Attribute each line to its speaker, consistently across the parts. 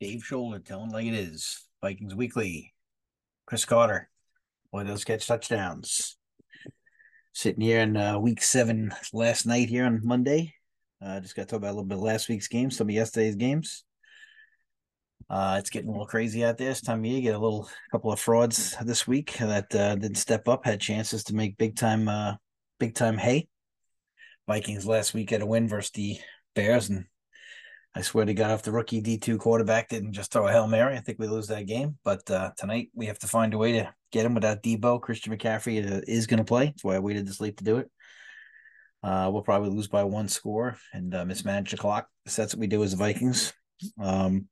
Speaker 1: Dave Shoulder telling like it is. Vikings Weekly. Cris Carter. Boy, those catch touchdowns. Sitting here in uh, week seven last night here on Monday. Uh, just got to talk about a little bit of last week's games, some of yesterday's games. Uh, it's getting a little crazy out there. This time of year, you get a little couple of frauds this week that uh, didn't step up, had chances to make big time, uh, big time hay. Vikings last week had a win versus the Bears, and I swear to God, if the rookie D two quarterback didn't just throw a hail mary, I think we lose that game. But uh, tonight we have to find a way to get him without Debo. Christian McCaffrey is going to play. That's why I waited this late to do it. Uh, we'll probably lose by one score and uh, mismanage the clock. So that's what we do as the Vikings. Um,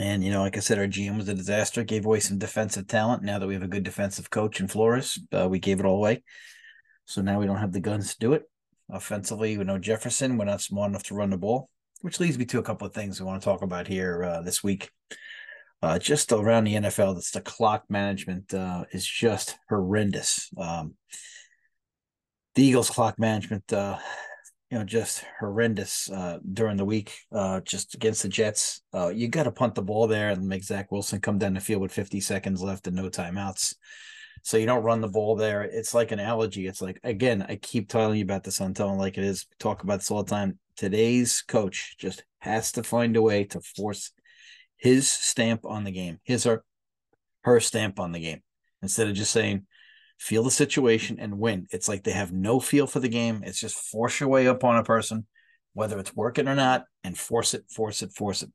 Speaker 1: and you know, like I said, our GM was a disaster. Gave away some defensive talent. Now that we have a good defensive coach in Flores, uh, we gave it all away. So now we don't have the guns to do it. Offensively, we know Jefferson. We're not smart enough to run the ball, which leads me to a couple of things we want to talk about here uh, this week. Uh, just around the NFL, that's the clock management uh, is just horrendous. Um, the Eagles' clock management, uh, you know, just horrendous uh, during the week, uh, just against the Jets. Uh, you got to punt the ball there and make Zach Wilson come down the field with 50 seconds left and no timeouts. So you don't run the ball there. It's like an allergy. It's like again, I keep telling you about this. I'm telling like it is. talk about this all the time. Today's coach just has to find a way to force his stamp on the game, his or her stamp on the game, instead of just saying, feel the situation and win. It's like they have no feel for the game. It's just force your way up on a person, whether it's working or not, and force it, force it, force it.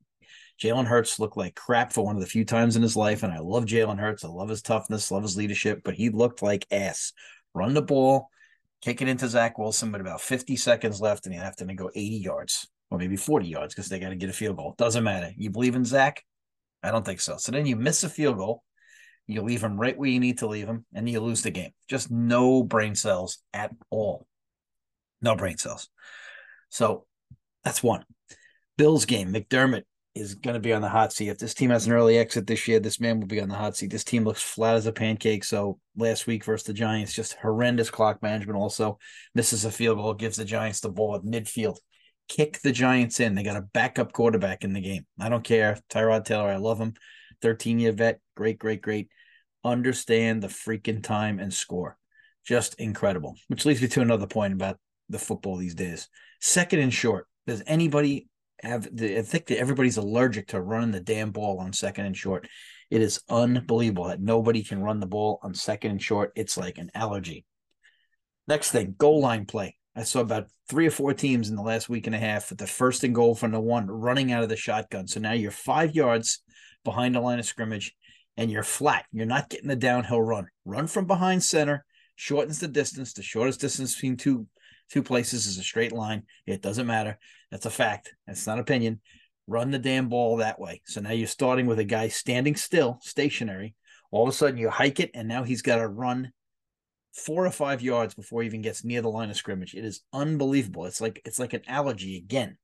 Speaker 1: Jalen Hurts looked like crap for one of the few times in his life, and I love Jalen Hurts. I love his toughness, love his leadership, but he looked like ass. Run the ball, kick it into Zach Wilson with about 50 seconds left, and you have to go 80 yards or maybe 40 yards because they got to get a field goal. Doesn't matter. You believe in Zach? I don't think so. So then you miss a field goal you leave him right where you need to leave him, and you lose the game. Just no brain cells at all. No brain cells. So that's one. Bills game. McDermott is going to be on the hot seat. If this team has an early exit this year, this man will be on the hot seat. This team looks flat as a pancake. So last week versus the Giants, just horrendous clock management. Also, misses a field goal, gives the Giants the ball at midfield. Kick the Giants in. They got a backup quarterback in the game. I don't care. Tyrod Taylor, I love him. 13 year vet. Great, great, great understand the freaking time and score. Just incredible. Which leads me to another point about the football these days. Second and short. Does anybody have the I think that everybody's allergic to running the damn ball on second and short. It is unbelievable that nobody can run the ball on second and short. It's like an allergy. Next thing, goal line play. I saw about three or four teams in the last week and a half with the first and goal from the one running out of the shotgun. So now you're five yards behind the line of scrimmage and you're flat. You're not getting the downhill run. Run from behind center, shortens the distance. The shortest distance between two two places is a straight line. It doesn't matter. That's a fact. That's not opinion. Run the damn ball that way. So now you're starting with a guy standing still, stationary. All of a sudden you hike it, and now he's got to run four or five yards before he even gets near the line of scrimmage. It is unbelievable. It's like it's like an allergy again.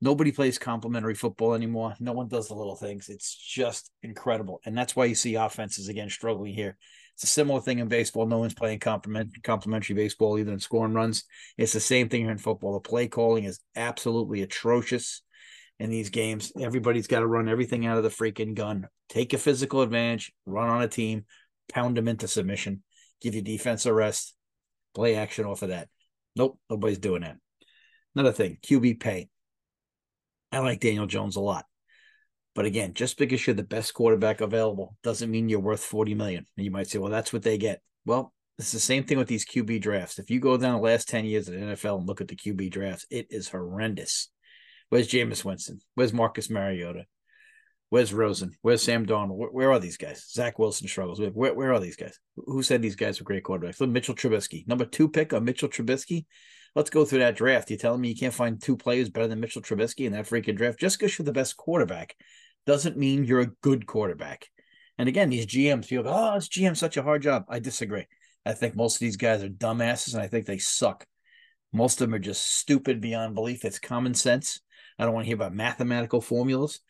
Speaker 1: Nobody plays complimentary football anymore. No one does the little things. It's just incredible. And that's why you see offenses again struggling here. It's a similar thing in baseball. No one's playing complement, complementary baseball either in scoring runs. It's the same thing here in football. The play calling is absolutely atrocious in these games. Everybody's got to run everything out of the freaking gun. Take a physical advantage, run on a team, pound them into submission, give your defense a rest, play action off of that. Nope, nobody's doing that. Another thing, QB pay. I like Daniel Jones a lot. But again, just because you're the best quarterback available doesn't mean you're worth 40 million. And you might say, well, that's what they get. Well, it's the same thing with these QB drafts. If you go down the last 10 years of the NFL and look at the QB drafts, it is horrendous. Where's Jameis Winston? Where's Marcus Mariota? Where's Rosen? Where's Sam Darnold? Where, where, are these guys? Zach Wilson struggles. Where, where are these guys? Who said these guys were great quarterbacks? Look, Mitchell Trubisky, number two pick of Mitchell Trubisky let's go through that draft. You telling me you can't find two players better than Mitchell Trubisky in that freaking draft? Just because you're the best quarterback doesn't mean you're a good quarterback. And again, these GMs feel, oh, this GM such a hard job. I disagree. I think most of these guys are dumbasses, and I think they suck. Most of them are just stupid beyond belief. It's common sense. I don't want to hear about mathematical formulas.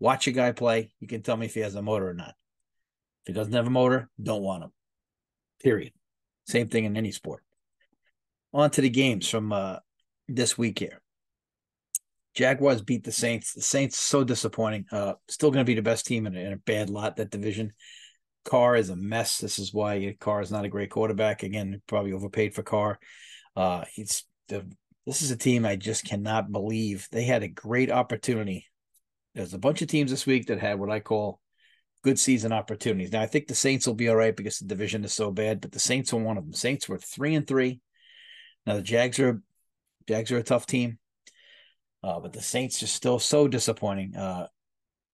Speaker 1: Watch a guy play. You can tell me if he has a motor or not. If he doesn't have a motor, don't want him. Period. Same thing in any sport. On to the games from uh, this week here. Jaguars beat the Saints. The Saints so disappointing. Uh, still going to be the best team in a, in a bad lot that division. Carr is a mess. This is why Carr is not a great quarterback. Again, probably overpaid for Carr. Uh, he's the. This is a team I just cannot believe they had a great opportunity. There's a bunch of teams this week that had what I call good season opportunities. Now I think the Saints will be all right because the division is so bad, but the Saints are one of them. Saints were three and three. Now the Jags are Jags are a tough team. Uh, but the Saints just still so disappointing. Uh,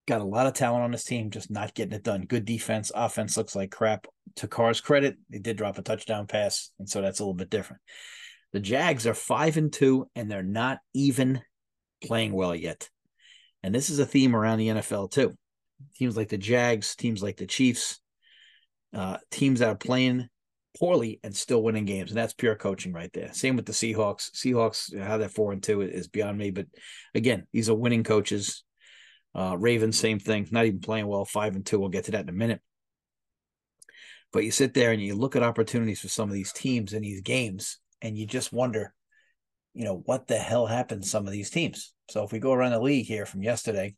Speaker 1: got a lot of talent on this team, just not getting it done. Good defense, offense looks like crap. To Carr's credit, they did drop a touchdown pass, and so that's a little bit different. The Jags are five and two, and they're not even playing well yet. And this is a theme around the NFL too. Teams like the Jags, teams like the Chiefs, uh, teams that are playing poorly and still winning games, and that's pure coaching right there. Same with the Seahawks. Seahawks, how they're four and two is beyond me. But again, these are winning coaches. Uh, Ravens, same thing, not even playing well, five and two. We'll get to that in a minute. But you sit there and you look at opportunities for some of these teams in these games, and you just wonder, you know, what the hell happened to some of these teams. So if we go around the league here from yesterday,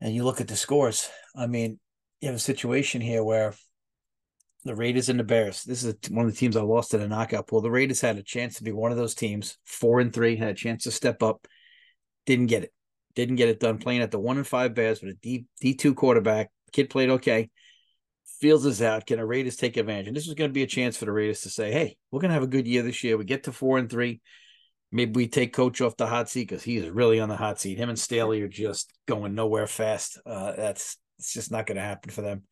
Speaker 1: and you look at the scores, I mean, you have a situation here where the Raiders and the Bears. This is one of the teams I lost in a knockout pool. The Raiders had a chance to be one of those teams, four and three, had a chance to step up, didn't get it, didn't get it done. Playing at the one and five Bears with a D D two quarterback, kid played okay. Fields is out. Can the Raiders take advantage? And this is going to be a chance for the Raiders to say, "Hey, we're going to have a good year this year. We get to four and three. Maybe we take coach off the hot seat because he's really on the hot seat. Him and Staley are just going nowhere fast. Uh, that's it's just not going to happen for them.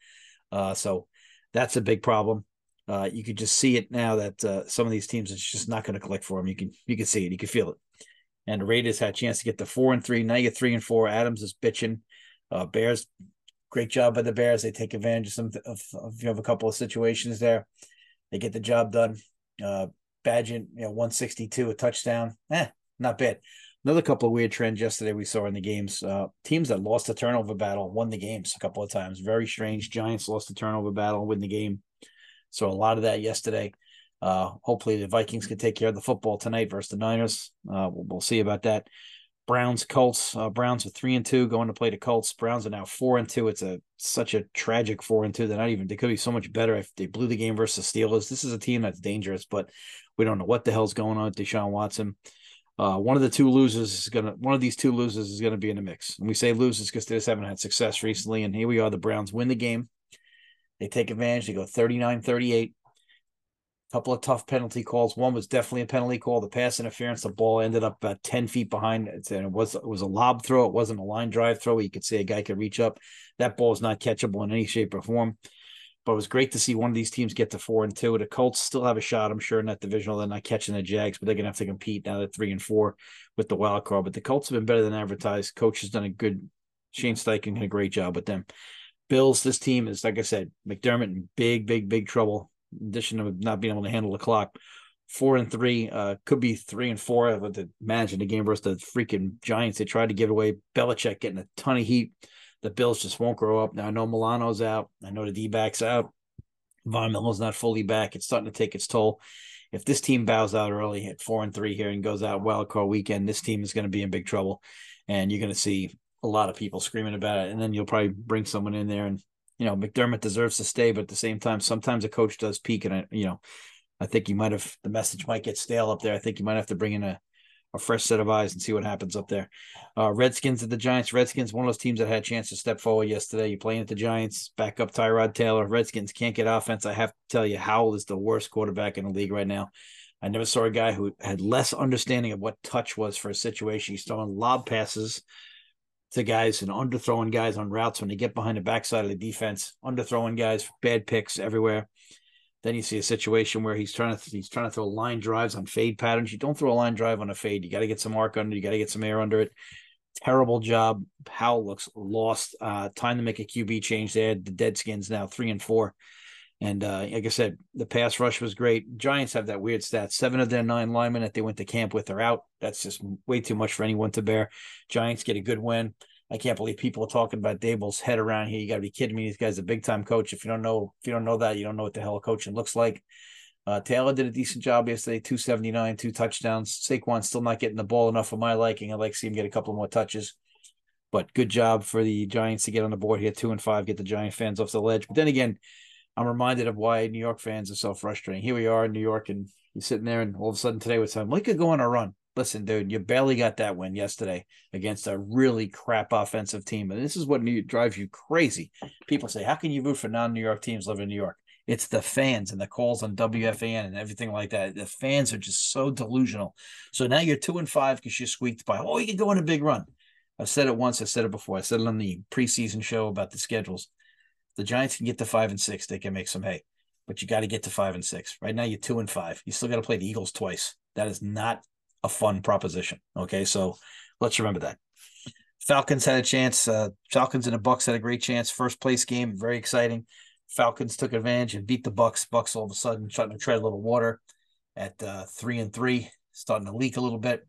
Speaker 1: Uh, so that's a big problem. Uh, you could just see it now that uh, some of these teams it's just not going to click for them. You can you can see it, you can feel it. And the Raiders had a chance to get to four and three. Now you get three and four. Adams is bitching. Uh, Bears, great job by the Bears. They take advantage of some of, of you have a couple of situations there. They get the job done. Uh, Bagent, you know, one sixty two, a touchdown. Eh, not bad. Another couple of weird trends yesterday we saw in the games. Uh, teams that lost the turnover battle won the games a couple of times. Very strange. Giants lost the turnover battle, win the game. So a lot of that yesterday. Uh, hopefully the Vikings can take care of the football tonight versus the Niners. Uh, we'll, we'll, see about that. Browns, Colts. Uh, Browns are three and two, going to play the Colts. Browns are now four and two. It's a such a tragic four and two. They're not even. They could be so much better if they blew the game versus the Steelers. This is a team that's dangerous, but we don't know what the hell's going on with Deshaun Watson. Uh, one of the two losers is gonna one of these two losers is gonna be in the mix. And we say losers because they just haven't had success recently. And here we are, the Browns win the game. They take advantage, they go 39-38. Couple of tough penalty calls. One was definitely a penalty call. The pass interference, the ball ended up about 10 feet behind it. And it was it was a lob throw. It wasn't a line drive throw. You could say a guy could reach up. That ball is not catchable in any shape or form. But it was great to see one of these teams get to four and two. The Colts still have a shot, I'm sure, in that divisional. They're not catching the Jags, but they're gonna have to compete now. They're three and four with the wild card. But the Colts have been better than advertised. Coach has done a good. Shane Steichen did a great job with them. Bills, this team is like I said, McDermott in big, big, big trouble. Addition to not being able to handle the clock, four and three, uh, could be three and four. I would imagine the game versus the freaking Giants. They tried to give away Belichick getting a ton of heat. The Bills just won't grow up. Now I know Milano's out. I know the D backs out. Von Miller's not fully back. It's starting to take its toll. If this team bows out early at four and three here and goes out wild card weekend, this team is going to be in big trouble, and you're going to see a lot of people screaming about it. And then you'll probably bring someone in there, and you know McDermott deserves to stay, but at the same time, sometimes a coach does peak, and I, you know, I think you might have the message might get stale up there. I think you might have to bring in a a fresh set of eyes and see what happens up there. Uh, Redskins at the Giants. Redskins, one of those teams that had a chance to step forward yesterday. You're playing at the Giants, back up Tyrod Taylor. Redskins can't get offense. I have to tell you, Howell is the worst quarterback in the league right now. I never saw a guy who had less understanding of what touch was for a situation. He's throwing lob passes to guys and underthrowing guys on routes when they get behind the backside of the defense, underthrowing guys, bad picks everywhere. Then you see a situation where he's trying to he's trying to throw line drives on fade patterns. You don't throw a line drive on a fade. You got to get some arc under. You got to get some air under it. Terrible job. Howell looks lost. Uh, time to make a QB change there. The Deadskins now three and four. And uh, like I said, the pass rush was great. Giants have that weird stat. Seven of their nine linemen that they went to camp with are out. That's just way too much for anyone to bear. Giants get a good win. I can't believe people are talking about Daboll's head around here. You got to be kidding me. This guy's a big time coach. If you don't know, if you don't know that, you don't know what the hell coaching looks like. Uh, Taylor did a decent job yesterday, 279, two touchdowns. Saquon still not getting the ball enough for my liking. I'd like to see him get a couple more touches. But good job for the Giants to get on the board here, two and five, get the Giant fans off the ledge. But then again, I'm reminded of why New York fans are so frustrating. Here we are in New York, and you're sitting there, and all of a sudden today, with time, we could go on a run. Listen, dude, you barely got that win yesterday against a really crap offensive team, and this is what drives you crazy. People say, "How can you root for non-New York teams living in New York?" It's the fans and the calls on WFAN and everything like that. The fans are just so delusional. So now you're two and five because you squeaked by. Oh, you can go on a big run. I've said it once. I said it before. I said it on the preseason show about the schedules. The Giants can get to five and six. They can make some hay, but you got to get to five and six. Right now, you're two and five. You still got to play the Eagles twice. That is not a fun proposition. Okay, so let's remember that. Falcons had a chance. Uh, Falcons and the Bucks had a great chance. First place game, very exciting. Falcons took advantage and beat the Bucks. Bucks all of a sudden starting to tread a little water at uh, three and three, starting to leak a little bit.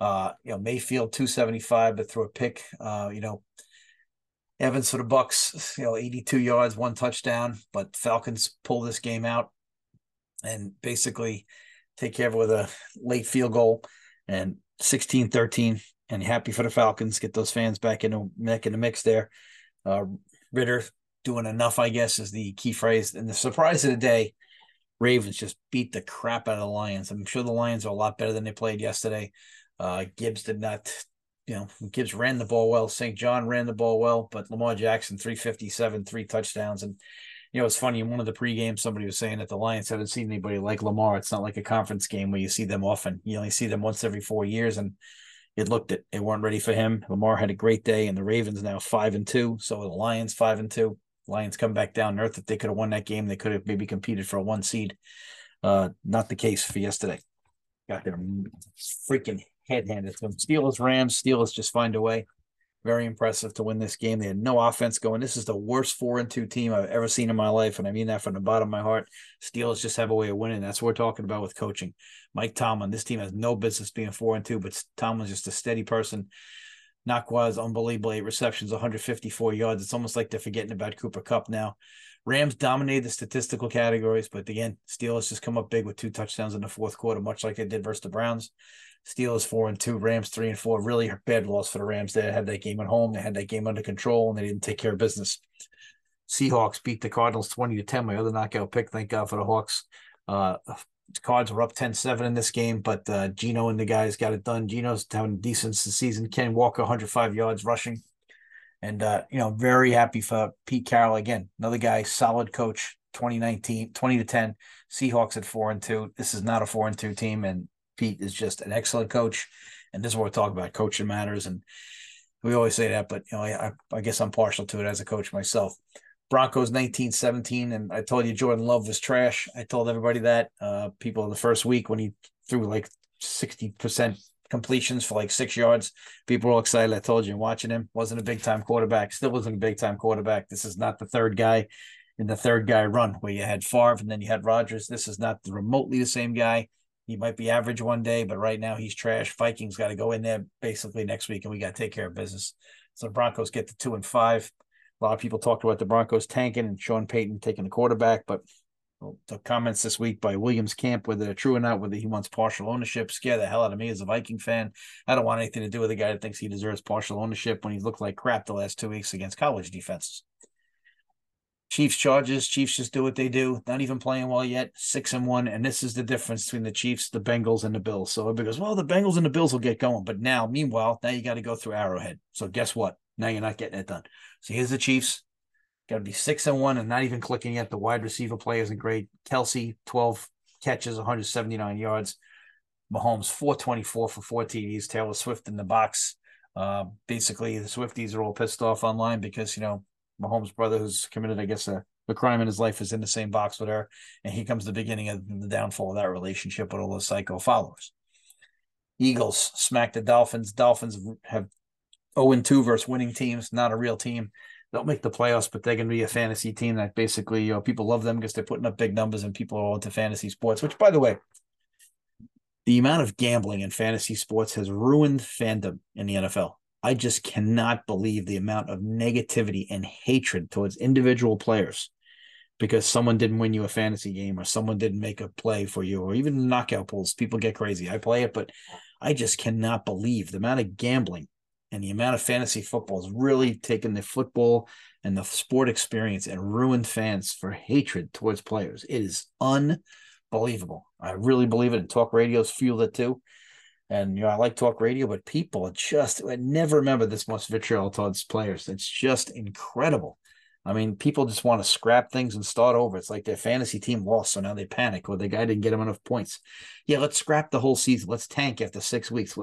Speaker 1: Uh, you know, Mayfield 275, but threw a pick. Uh, you know, Evans for the Bucks, you know, 82 yards, one touchdown, but Falcons pull this game out and basically take care of it with a late field goal and 16-13. And happy for the Falcons, get those fans back in the, in the mix there. Uh, Ridder doing enough, I guess, is the key phrase. And the surprise of the day, Ravens just beat the crap out of the Lions. I'm sure the Lions are a lot better than they played yesterday. Uh, Gibbs did not, you know, Gibbs ran the ball well. St. John ran the ball well, but Lamar Jackson, 357, three touchdowns. And, you know, it's funny. In one of the pre-games, somebody was saying that the Lions haven't seen anybody like Lamar. It's not like a conference game where you see them often. You only see them once every four years. And it looked it. They weren't ready for him. Lamar had a great day, and the Ravens now five and two. So the Lions five and two. Lions come back down earth. If they could have won that game, they could have maybe competed for a one seed. Uh, not the case for yesterday. Got their freaking head handed to them. Steelers, Rams, Steelers just find a way. Very impressive to win this game. They had no offense going. This is the worst four and two team I've ever seen in my life, and I mean that from the bottom of my heart. Steelers just have a way of winning. That's what we're talking about with coaching. Mike Tomlin, this team has no business being four and two, but Tomlin's just a steady person. Nacua's unbelievable eight receptions, 154 yards. It's almost like they're forgetting about Cooper Kupp now. Rams dominated the statistical categories, but again, Steelers just come up big with two touchdowns in the fourth quarter, much like they did versus the Browns. Steelers four and two, Rams three and four. Really bad loss for the Rams. They had that game at home. They had that game under control, and they didn't take care of business. Seahawks beat the Cardinals 20 to 10. My other knockout pick. Thank God for the Hawks. Uh, Cards were up 10-7 in this game, but uh, Geno and the guys got it done. Geno's having a decent season. Ken Walker, 105 yards rushing. And, uh, you know, very happy for Pete Carroll. Again, another guy, solid coach, 2019, 20 to 10. Seahawks at 4 and 2. This is not a 4 and 2 team. And Pete is just an excellent coach. And this is what we're talking about. Coaching matters. And we always say that, but, you know, I, I guess I'm partial to it as a coach myself. Broncos 1917. And I told you Jordan Love was trash. I told everybody that. Uh, people in the first week when he threw like 60% completions for like six yards, people were all excited. I told you, watching him wasn't a big time quarterback. Still wasn't a big time quarterback. This is not the third guy in the third guy run where you had Favre and then you had Rodgers. This is not remotely the same guy. He might be average one day, but right now he's trash. Vikings got to go in there basically next week, and we got to take care of business. So Broncos get to two and five. A lot of people talked about the Broncos tanking and Sean Payton taking the quarterback, but the comments this week by Williams Camp, whether they're true or not, whether he wants partial ownership, scare the hell out of me as a Viking fan. I don't want anything to do with a guy that thinks he deserves partial ownership when he looked like crap the last two weeks against college defenses. Chiefs charges. Chiefs just do what they do. Not even playing well yet. Six and one. And this is the difference between the Chiefs, the Bengals, and the Bills. So everybody goes, well, the Bengals and the Bills will get going. But now, meanwhile, now you got to go through Arrowhead. So guess what? Now you're not getting it done. So here's the Chiefs. Got to be six and one and not even clicking yet. The wide receiver play isn't great. Kelce, 12 catches, 179 yards. Mahomes, 424 for four TDs. Taylor Swift in the box. Uh, basically, the Swifties are all pissed off online because, you know, Mahomes' brother, who's committed, I guess, a, a crime in his life, is in the same box with her. And he comes the beginning of the downfall of that relationship with all those psycho followers. Eagles smack the Dolphins. Dolphins have 0 2 versus winning teams, not a real team. They'll make the playoffs, but they're going to be a fantasy team that basically, you know, people love them because they're putting up big numbers and people are all into fantasy sports, which, by the way, the amount of gambling in fantasy sports has ruined fandom in the NFL. I just cannot believe the amount of negativity and hatred towards individual players because someone didn't win you a fantasy game or someone didn't make a play for you or even knockout pools. People get crazy. I play it, but I just cannot believe the amount of gambling and the amount of fantasy football has really taken the football and the sport experience and ruined fans for hatred towards players. It is unbelievable. I really believe it. And talk radios fuel it too. And you know, I like talk radio, but people just I never remember this much vitriol towards players. It's just incredible. I mean, people just want to scrap things and start over. It's like their fantasy team lost, so now they panic, or the guy didn't get them enough points. Yeah, let's scrap the whole season. Let's tank after six weeks.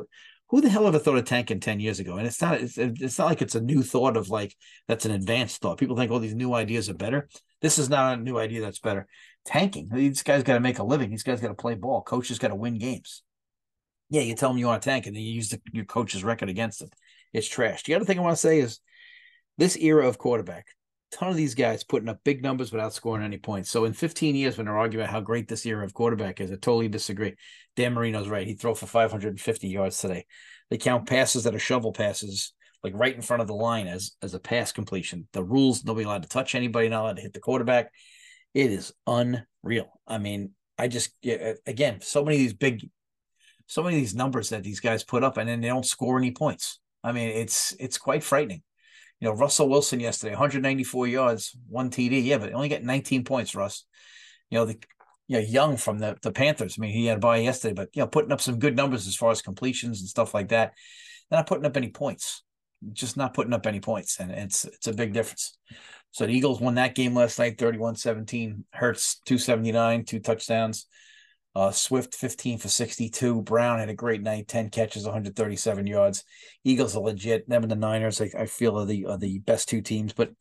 Speaker 1: Who the hell ever thought of tanking ten years ago? And it's not. It's, it's not like it's a new thought of like that's an advanced thought. People think all oh, these new ideas are better. This is not a new idea that's better. Tanking. These guys got to make a living. These guys got to play ball. Coaches got to win games. Yeah, you tell them you want to tank, and then you use the, your coach's record against them. It's trash. The other thing I want to say is this era of quarterback ton of these guys putting up big numbers without scoring any points. So in 15 years, when they're arguing about how great this era of quarterback is, I totally disagree. Dan Marino's right. He threw for 550 yards today. They count passes that are shovel passes, like right in front of the line as as a pass completion. The rules, nobody allowed to touch anybody, not allowed to hit the quarterback. It is unreal. I mean, I just again, so many of these big, so many of these numbers that these guys put up, and then they don't score any points. I mean, it's it's quite frightening. You know, Russell Wilson yesterday, 194 yards, one TD. Yeah, but only got 19 points, Russ. You know, the you know, Young from the, the Panthers. I mean, he had a bye yesterday, but you know, putting up some good numbers as far as completions and stuff like that. They're not putting up any points. Just not putting up any points. And it's it's a big difference. So the Eagles won that game last night, 31-17. Hurts 279, two touchdowns. Uh, Swift 15 for 62. Brown had a great night, 10 catches, 137 yards. Eagles are legit. Them and the Niners, I, I feel, are the are the best two teams. But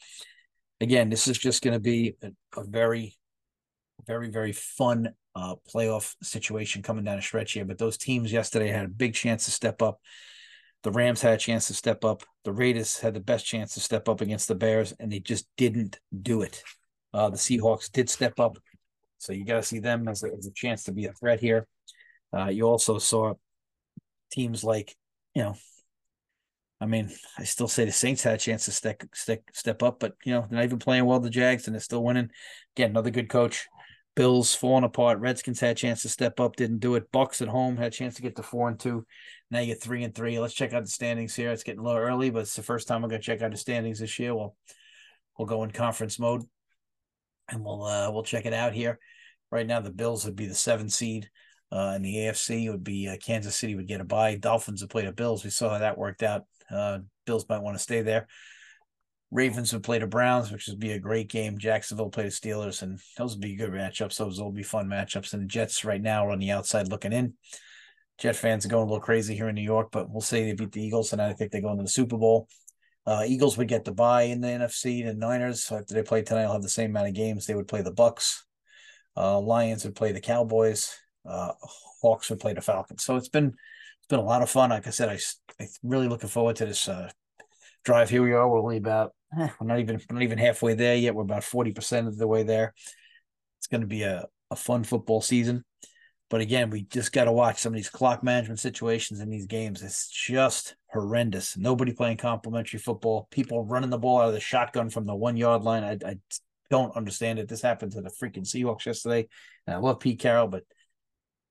Speaker 1: again, this is just going to be a, a, very, very, very fun uh, playoff situation coming down a stretch here. But those teams yesterday had a big chance to step up. The Rams had a chance to step up. The Raiders had the best chance to step up against the Bears, and they just didn't do it. Uh, the Seahawks did step up so you got to see them as a, as a chance to be a threat here. Uh, you also saw teams like, you know, I mean, I still say the Saints had a chance to step step step up, but you know, they're not even playing well. The Jags and they're still winning. Again, another good coach. Bills falling apart. Redskins had a chance to step up, didn't do it. Bucks at home had a chance to get to four and two. Now you get three and three. Let's check out the standings here. It's getting a little early, but it's the first time I'm gonna check out the standings this year. We'll we'll go in conference mode and we'll uh, we'll check it out here. Right now, the Bills would be the seven seed, uh, and the AFC would be uh, Kansas City would get a bye. Dolphins would play the Bills. We saw how that worked out. Uh, Bills might want to stay there. Ravens would play the Browns, which would be a great game. Jacksonville play the Steelers, and those would be good matchups. Those will be fun matchups. And the Jets right now are on the outside looking in. Jet fans are going a little crazy here in New York, but we'll say they beat the Eagles, and I think they go into the Super Bowl. Uh, Eagles would get the bye in the NFC. The Niners, after they play tonight, will have the same amount of games. They would play the Bucks. Uh, Lions would play the Cowboys. Uh, Hawks would play the Falcons. So it's been it's been a lot of fun. Like I said, I I'm really looking forward to this uh, drive. Here we are. We're only about eh, we're not even we're not even halfway there yet. We're about forty percent of the way there. It's going to be a a fun football season. But again, we just got to watch some of these clock management situations in these games. It's just horrendous. Nobody playing complimentary football. People running the ball out of the shotgun from the one yard line. I, I don't understand it. This happened to the freaking Seahawks yesterday. And I love Pete Carroll, but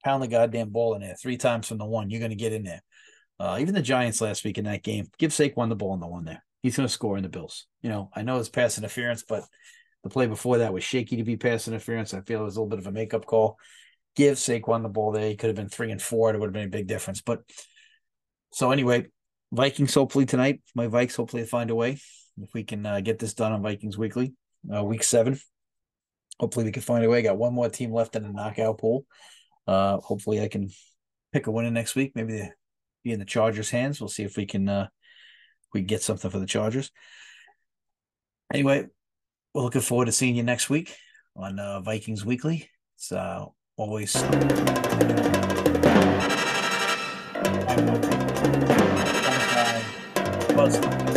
Speaker 1: pound the goddamn ball in there three times from the one. You're going to get in there. Uh, even the Giants last week in that game, give Saquon the ball in the one there. He's going to score in the Bills. You know, I know it's pass interference, but the play before that was shaky to be pass interference. I feel it was a little bit of a makeup call give Saquon the ball there. He could have been three and four. It would have been a big difference. But so anyway, Vikings hopefully tonight. My Vikes hopefully find a way if we can uh, get this done on Vikings Weekly, uh, week seven. Hopefully we can find a way. Got one more team left in the knockout pool. Uh, hopefully I can pick a winner next week. Maybe be in the Chargers' hands. We'll see if we can uh, we get something for the Chargers. Anyway, we're looking forward to seeing you next week on uh, Vikings Weekly. It's uh, always. Buzz.